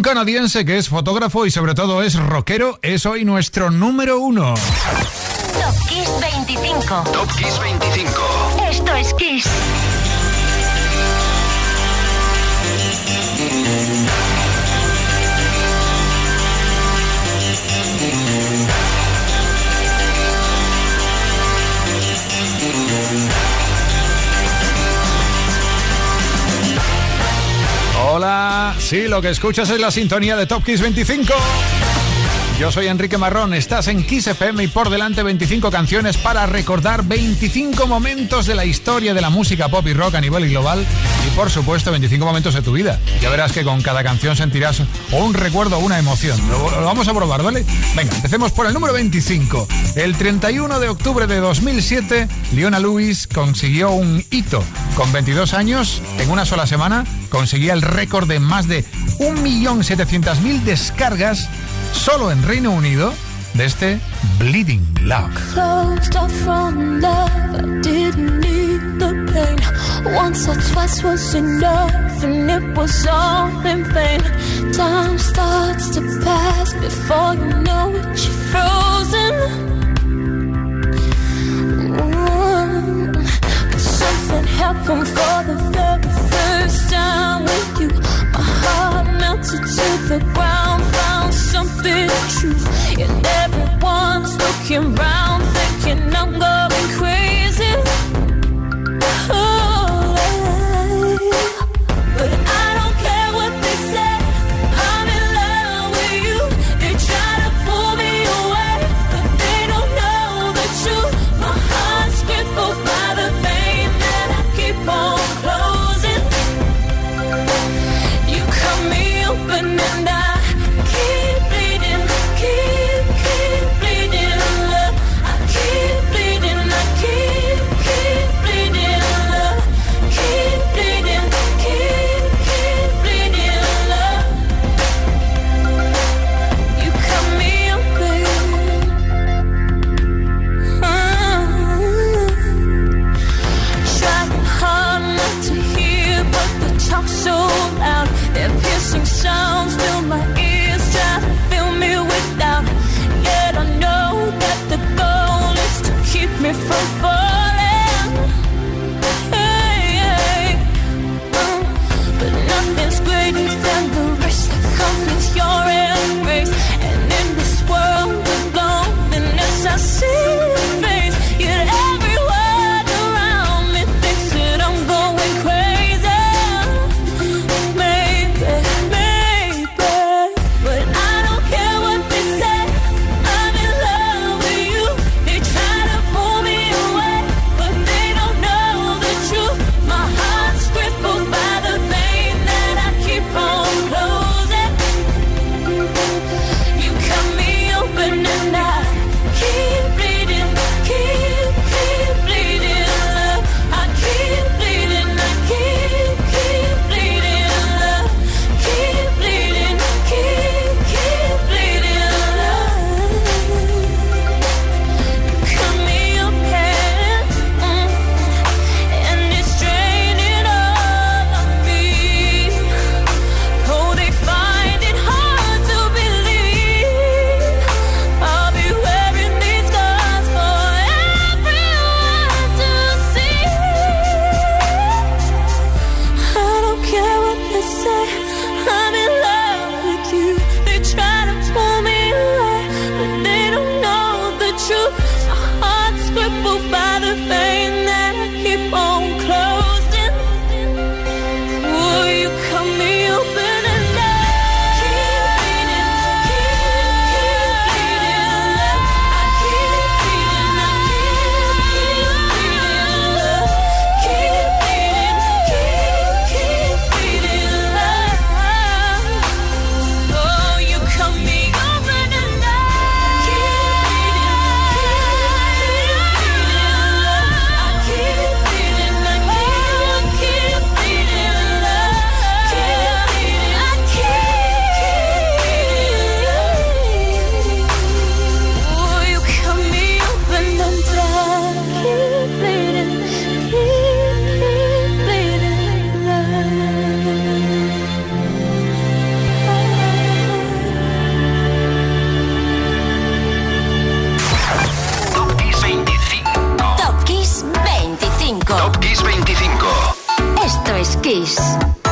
Un canadiense que es fotógrafo y sobre todo es rockero es hoy nuestro número uno. Top Kiss 25. Top Kiss 25. Esto es Kiss. Hola, sí, lo que escuchas es la sintonía de Top Kiss 25. Yo soy Enrique Marrón, estás en Kiss FM y por delante 25 canciones para recordar 25 momentos de la historia de la música pop y rock a nivel global y por supuesto 25 momentos de tu vida. Ya verás que con cada canción sentirás o un recuerdo o una emoción. Lo, lo, vamos a probar, ¿vale? Venga, empecemos por el número 25. El 31 de octubre de 2007, Leona Lewis consiguió un hito. Con 22 años, en una sola semana, conseguía el récord de más de 1.700.000 descargas solo en Reino Unido de este Bleeding Love. Closed off from love, I didn't need the pain. Once or twice was enough, and it was all in vain. Time starts to pass before you know it, you're frozen. Mm. But something happened for the very first time with you. My heart melted to the ground, found something true. And everyone's looking round, thinking I'm going crazy. Oh, Kiss.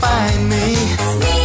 find me.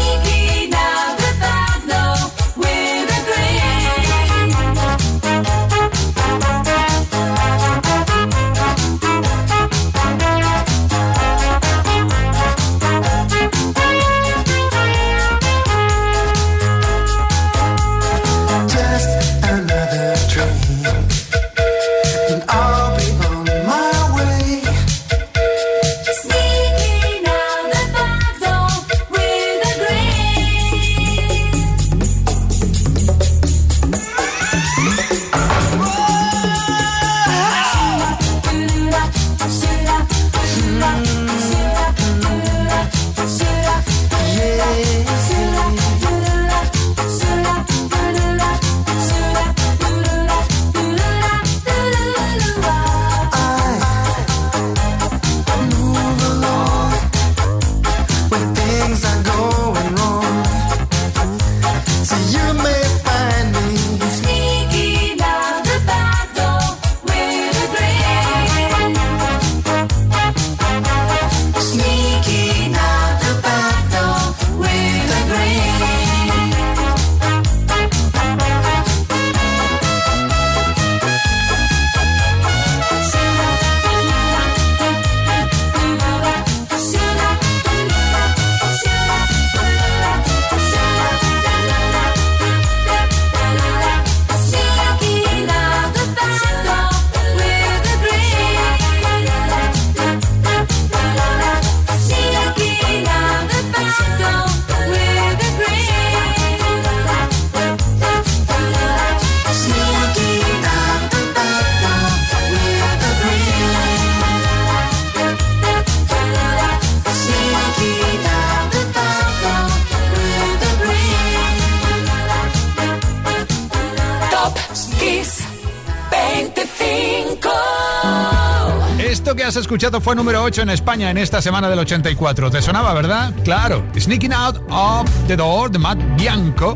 Escuchado fue número 8 en España en esta semana del 84. ¿Te sonaba, verdad? Claro. Sneaking Out of the Door de Matt Bianco.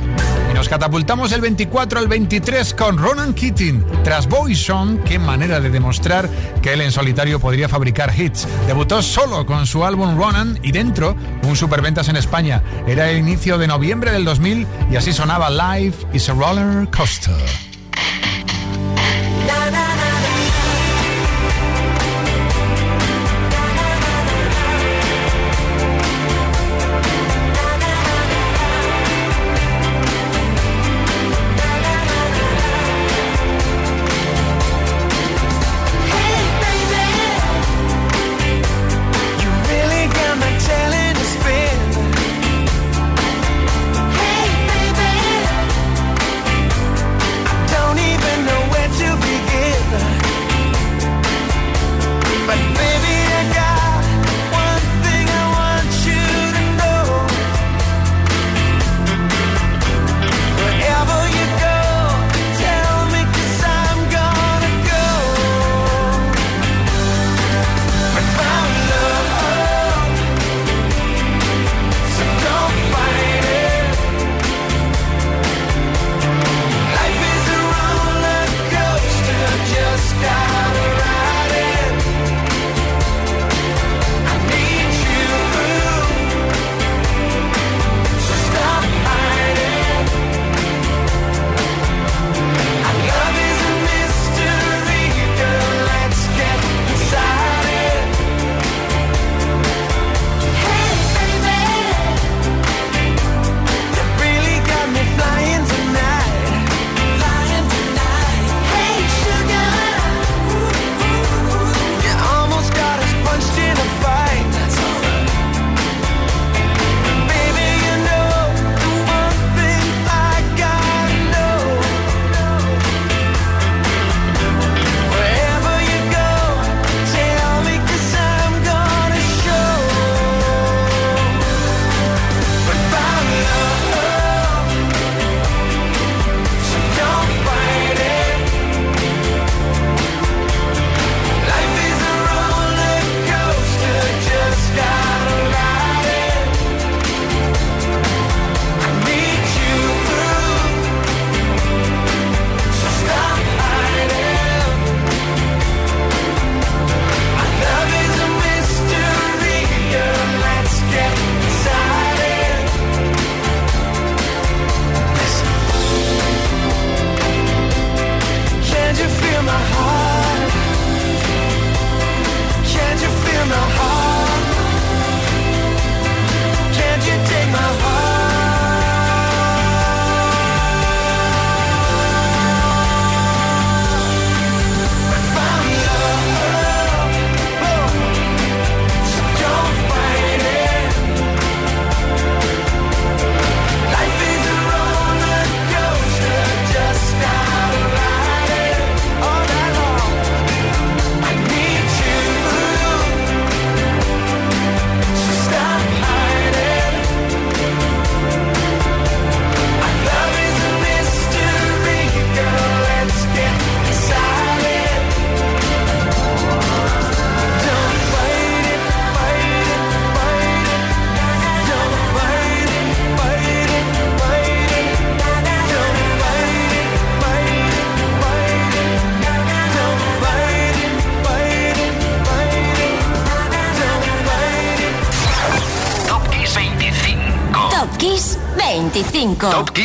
Y nos catapultamos el 24 al 23 con Ronan Keating. Tras Boyson, qué manera de demostrar que él en solitario podría fabricar hits. Debutó solo con su álbum Ronan y dentro un superventas en España. Era el inicio de noviembre del 2000 y así sonaba Life is a Roller Coaster.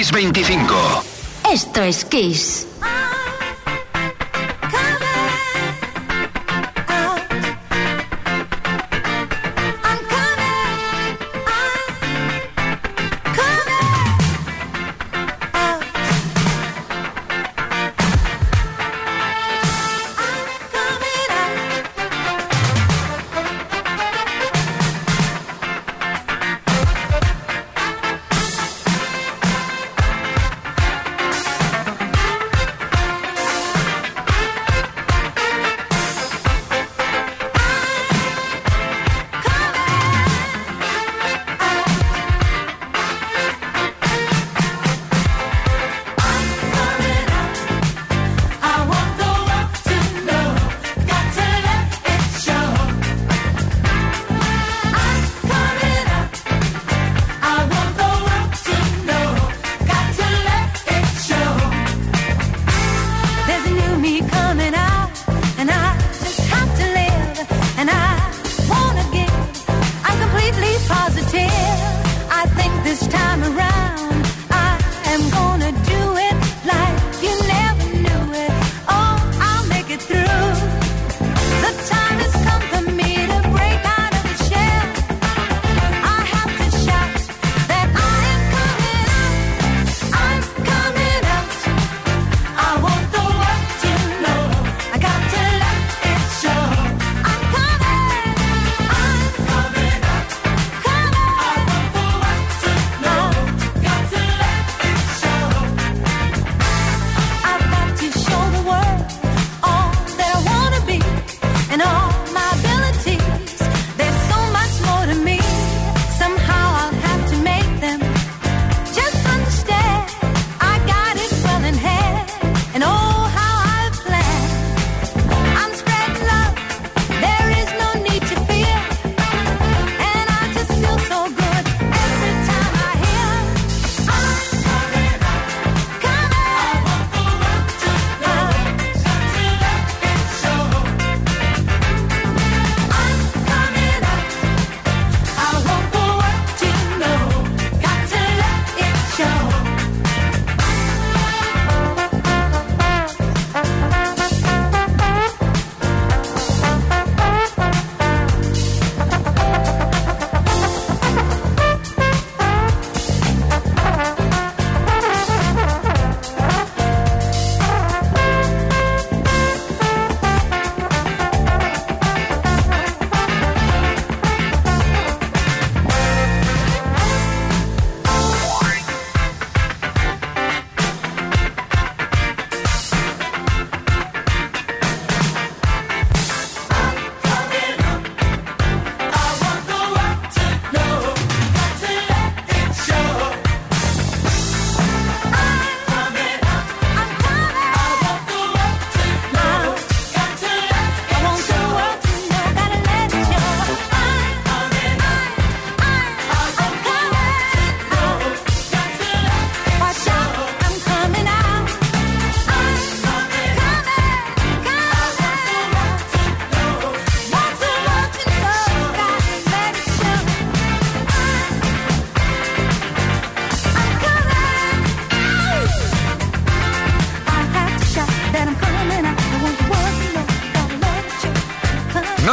Kiss 25. Esto es Kiss.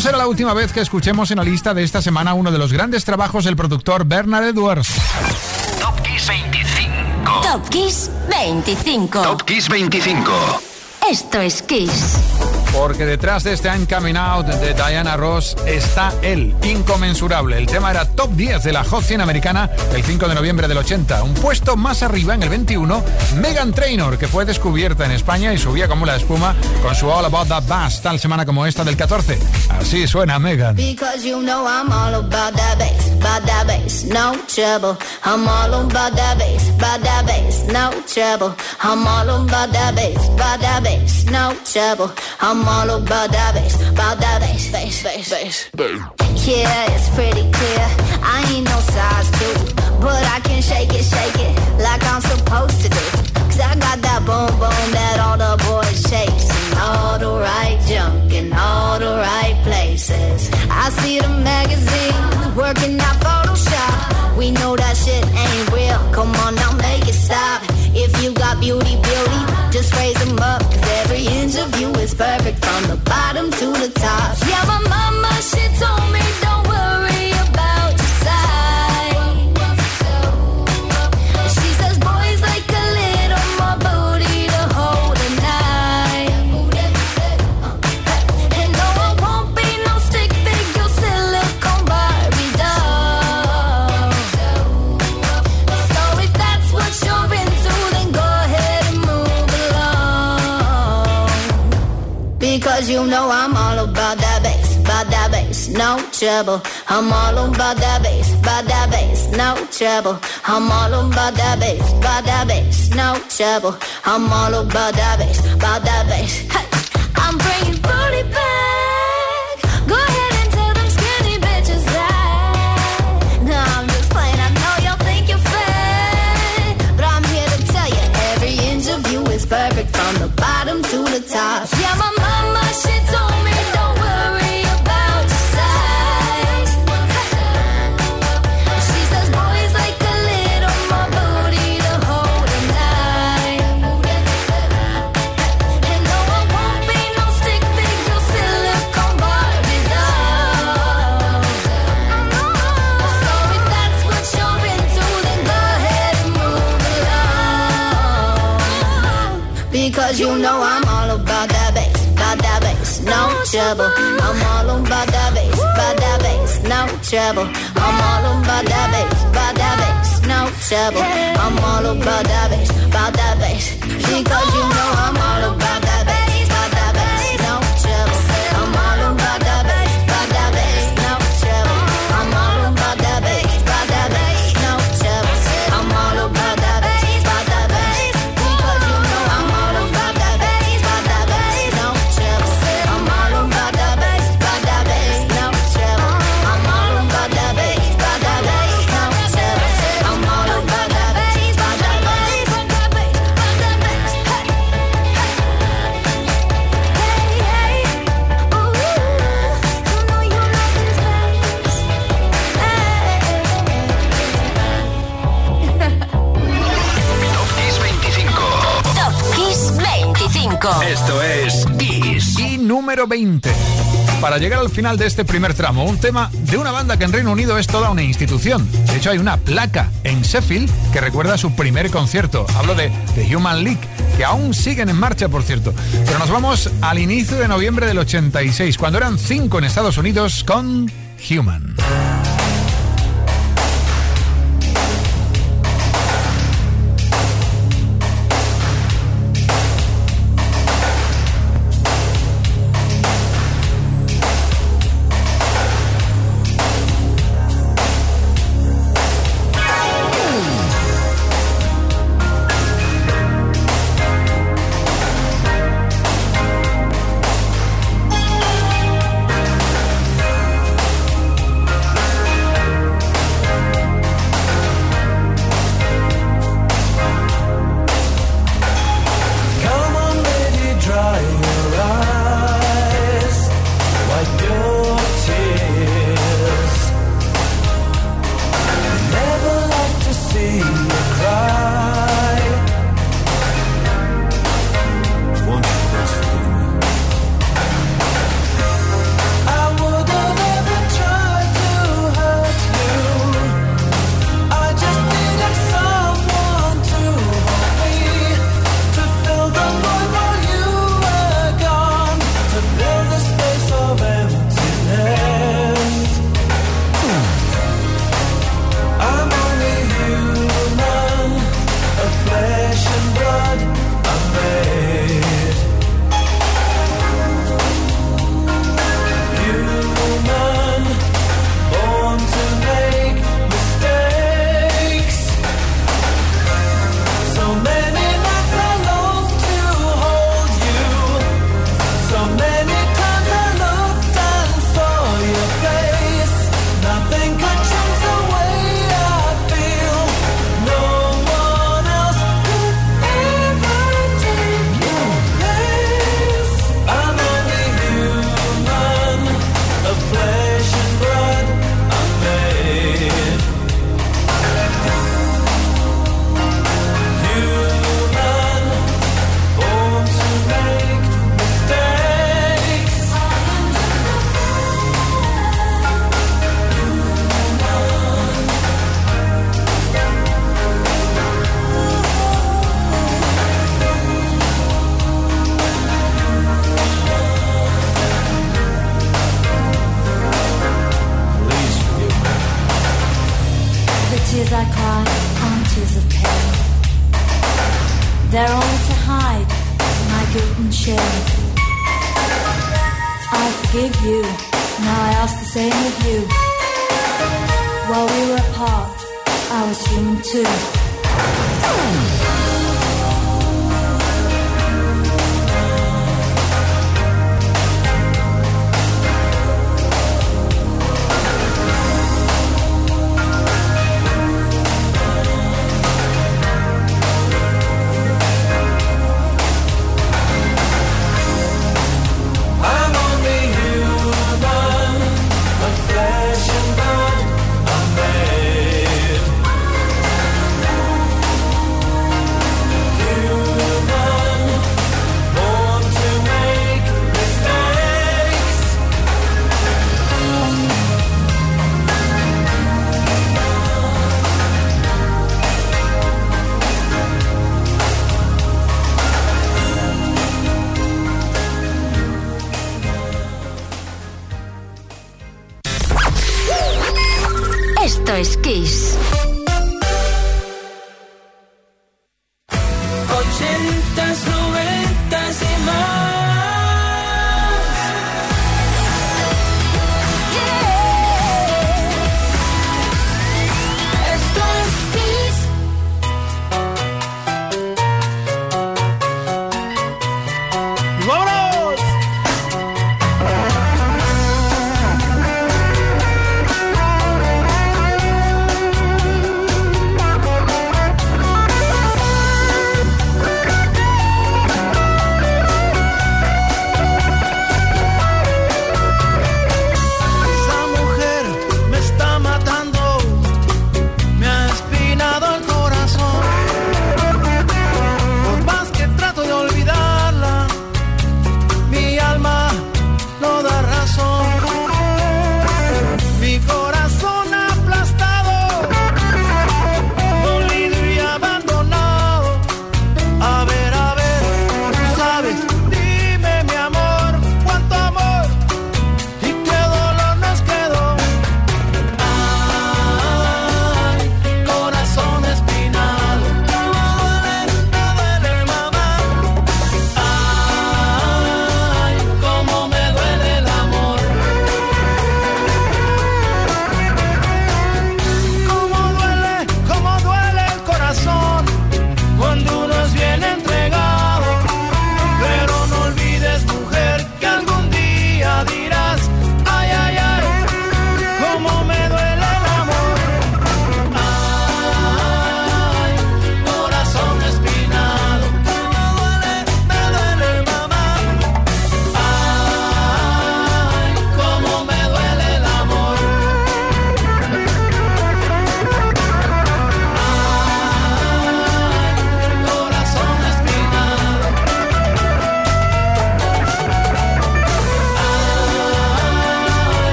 Será la última vez que escuchemos en la lista de esta semana uno de los grandes trabajos del productor Bernard Edwards. Top Kiss 25. Top Kiss 25. Top Kiss 25. Esto es Kiss. Porque detrás de este I'm Coming Out de Diana Ross está él, inconmensurable. El tema era top 10 de la Hot 100 americana el 5 de noviembre del 80. Un puesto más arriba, en el 21, Megan Trainor, que fue descubierta en España y subía como la espuma con su All About That Bass, tal semana como esta del 14. Así suena Megan. Because you know I'm all about that bass, about bass, no trouble. I'm all about that bass, no trouble. I'm all about that bass, no trouble. I'm all about that bass, about that bass, bass, bass, bass. Yeah, it's pretty clear. I ain't no size two, but I can shake it, shake it like I'm supposed to do. Cause I got that boom boom that all the boys chase. And all the right junk in all the right places. I see the magazines working out Photoshop. We know that shit ain't real. Come on now make it stop. If you got beauty, beauty. Just raise them up, cause every inch of you is perfect from the bottom to the top. Yeah, my mama, she told me you know I'm all about that bass, about that bass, no trouble. I'm all about that bass, about that bass, no trouble. I'm all about that bass, about that bass, no trouble. I'm all about that bass, about that bass. Hey, I'm bringing booty back. Go ahead and tell them skinny bitches that. no, I'm just playing. I know y'all think you're fat, but I'm here to tell you every inch of you is perfect from the bottom to the top. Trouble. I'm all about that bass, about that bass, no trouble. I'm all about that bass, about that bass. Because you número 20. Para llegar al final de este primer tramo, un tema de una banda que en Reino Unido es toda una institución. De hecho, hay una placa en Sheffield que recuerda su primer concierto. Hablo de The Human League, que aún siguen en marcha, por cierto. Pero nos vamos al inicio de noviembre del 86, cuando eran cinco en Estados Unidos con Human. tears I cry quantities of pain. They're all to hide my guilt and shame. I forgive you, now I ask the same of you. While we were apart, I was human too.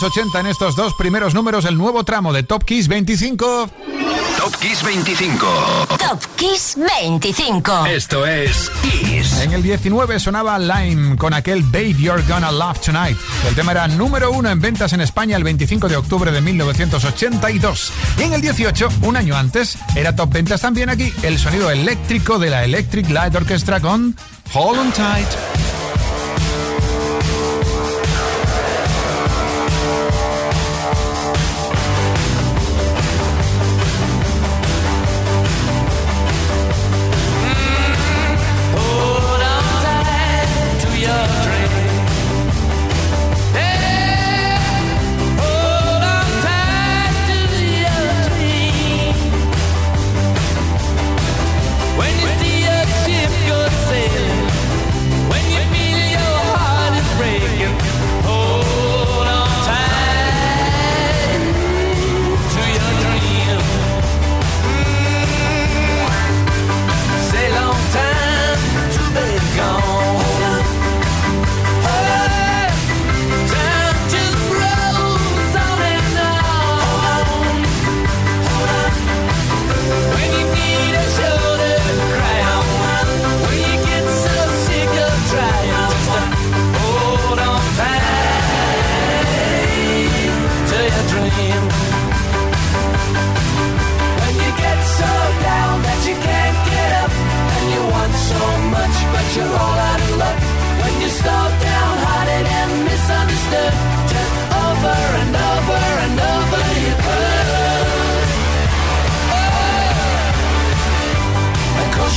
Los 80 en estos dos primeros números, el nuevo tramo de Top Kiss 25. Top Kiss 25. Top Kiss 25. Esto es Kiss. En el 19 sonaba Lime con aquel Babe You're Gonna Love Tonight. El tema era número uno en ventas en España el 25 de octubre de 1982. Y en el 18, un año antes, era top ventas también aquí el sonido eléctrico de la Electric Light Orchestra con Hold On Tight.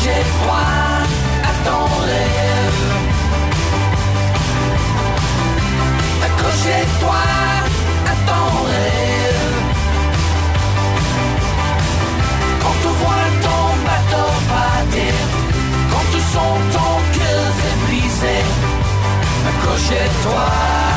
j'ai froid à ton rêve. Accrochez-toi à ton rêve. Quand tu vois ton bateau battre, quand tu sens ton cœur s'est brisé, accrochez-toi.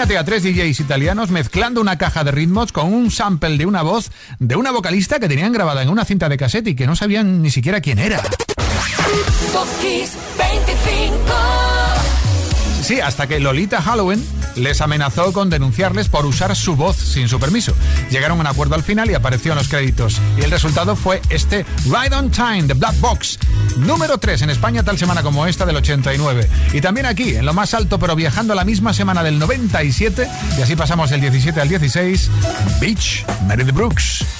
Imagínate a tres DJs italianos mezclando una caja de ritmos con un sample de una voz de una vocalista que tenían grabada en una cinta de cassette y que no sabían ni siquiera quién era. Top Kiss 25. Sí, hasta que Lolita Halloween les amenazó con denunciarles por usar su voz sin su permiso. Llegaron a un acuerdo al final y apareció en los créditos. Y el resultado fue este Ride on Time de Black Box, número 3 en España tal semana como esta del 89. Y también aquí, en lo más alto, pero viajando la misma semana del 97, y así pasamos del 17 al 16, Beach, Meredith Brooks.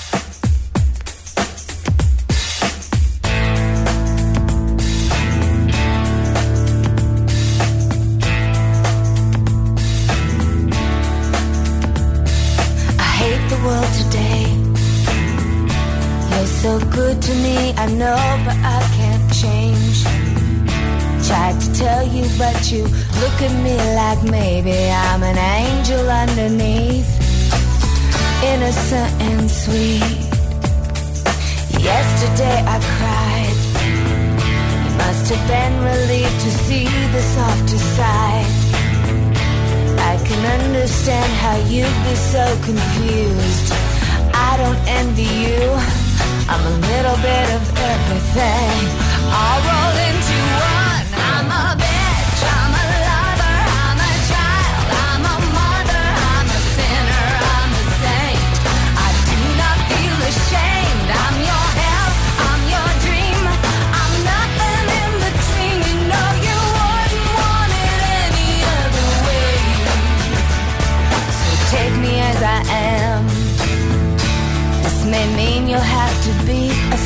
Know, but I can't change. Tried to tell you, but you look at me like maybe I'm an angel underneath, innocent and sweet. Yesterday I cried. You must have been relieved to see the softer side. I can understand how you'd be so confused. I don't envy you. I'm a little bit of everything, all rolled into one.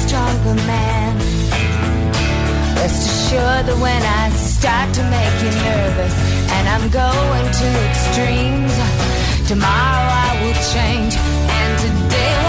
Stronger man. Rest assured that when I start to make you nervous and I'm going to extremes, tomorrow I will change and today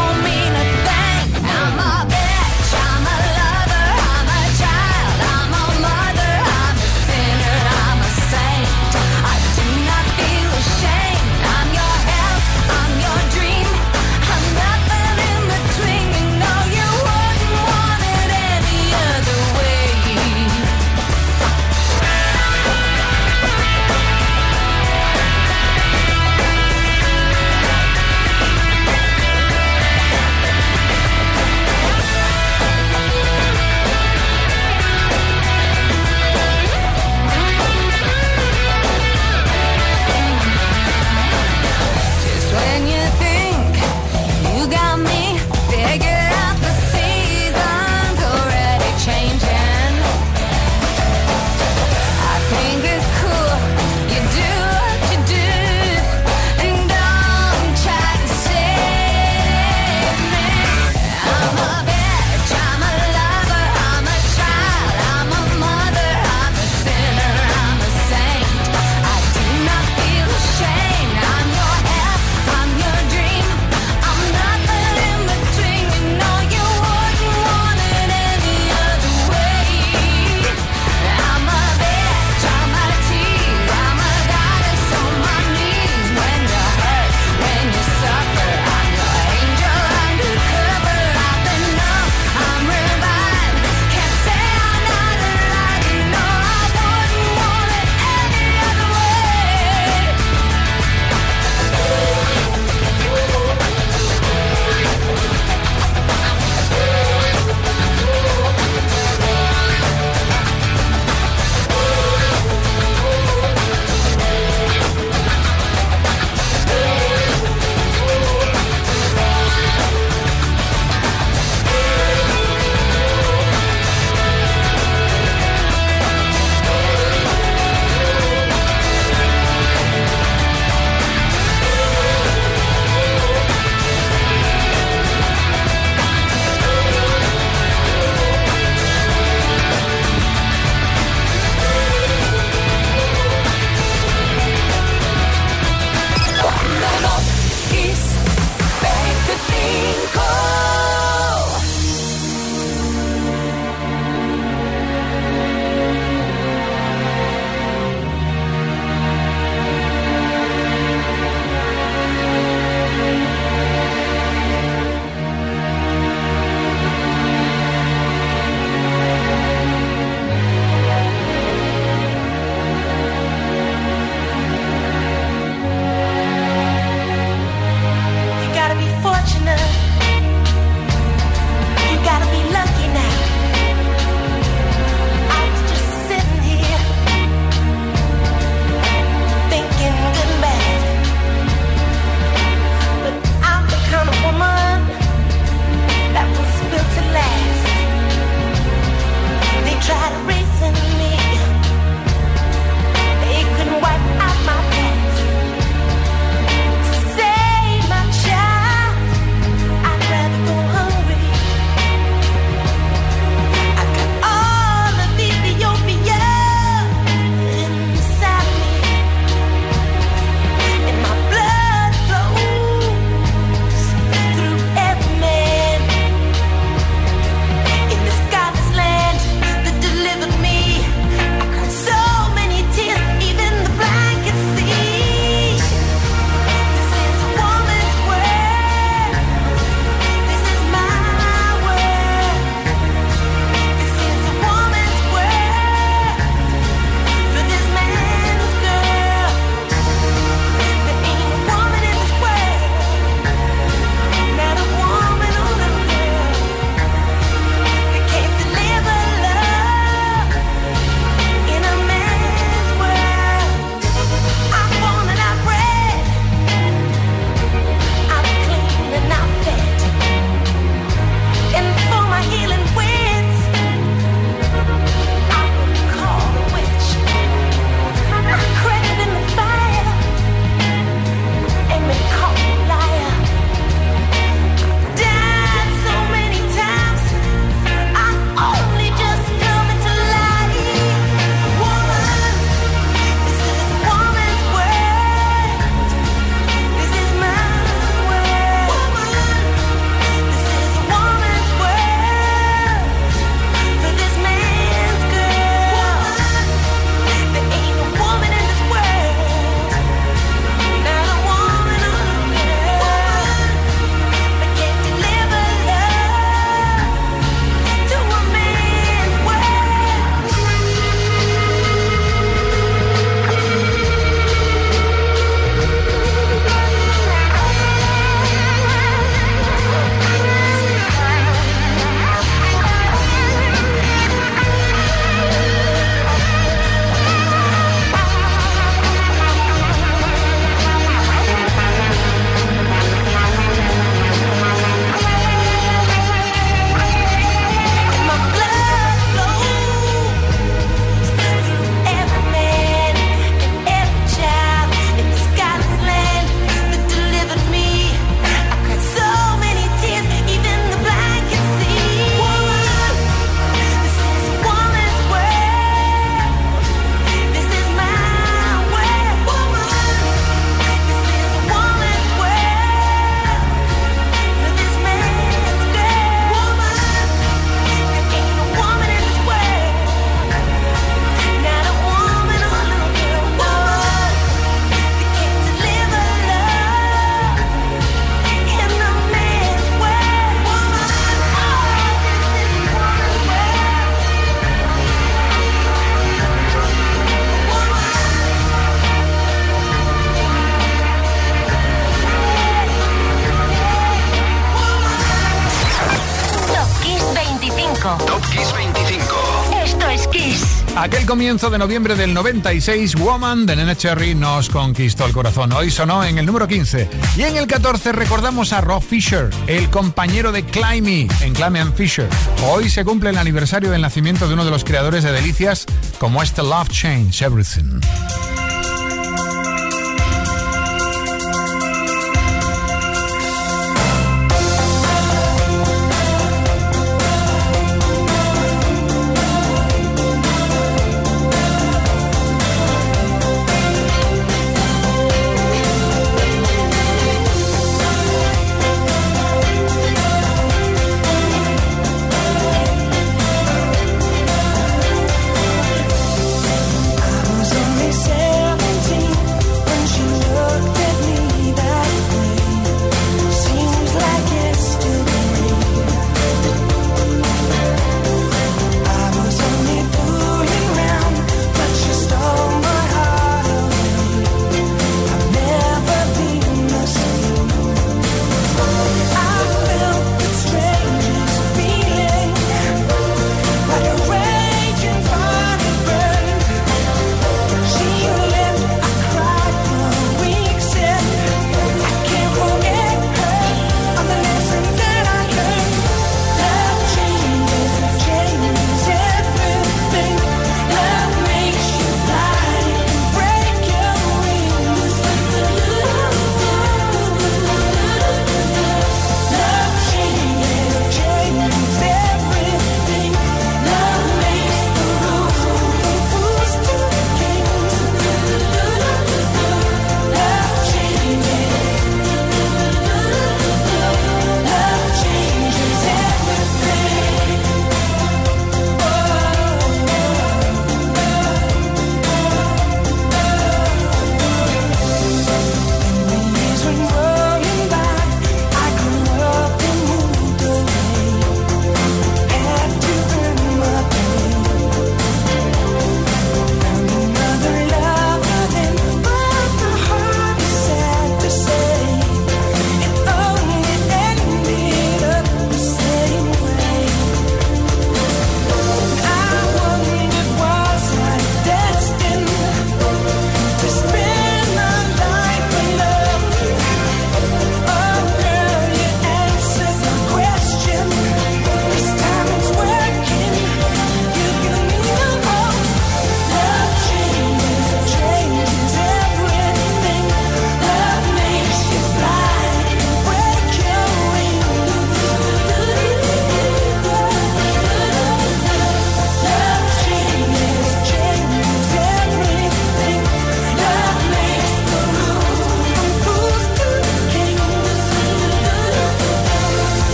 Aquel comienzo de noviembre del 96, Woman de Nene Cherry nos conquistó el corazón. Hoy sonó en el número 15. Y en el 14 recordamos a Rob Fisher, el compañero de Climby en Climby and Fisher. Hoy se cumple el aniversario del nacimiento de uno de los creadores de delicias como este Love Change Everything.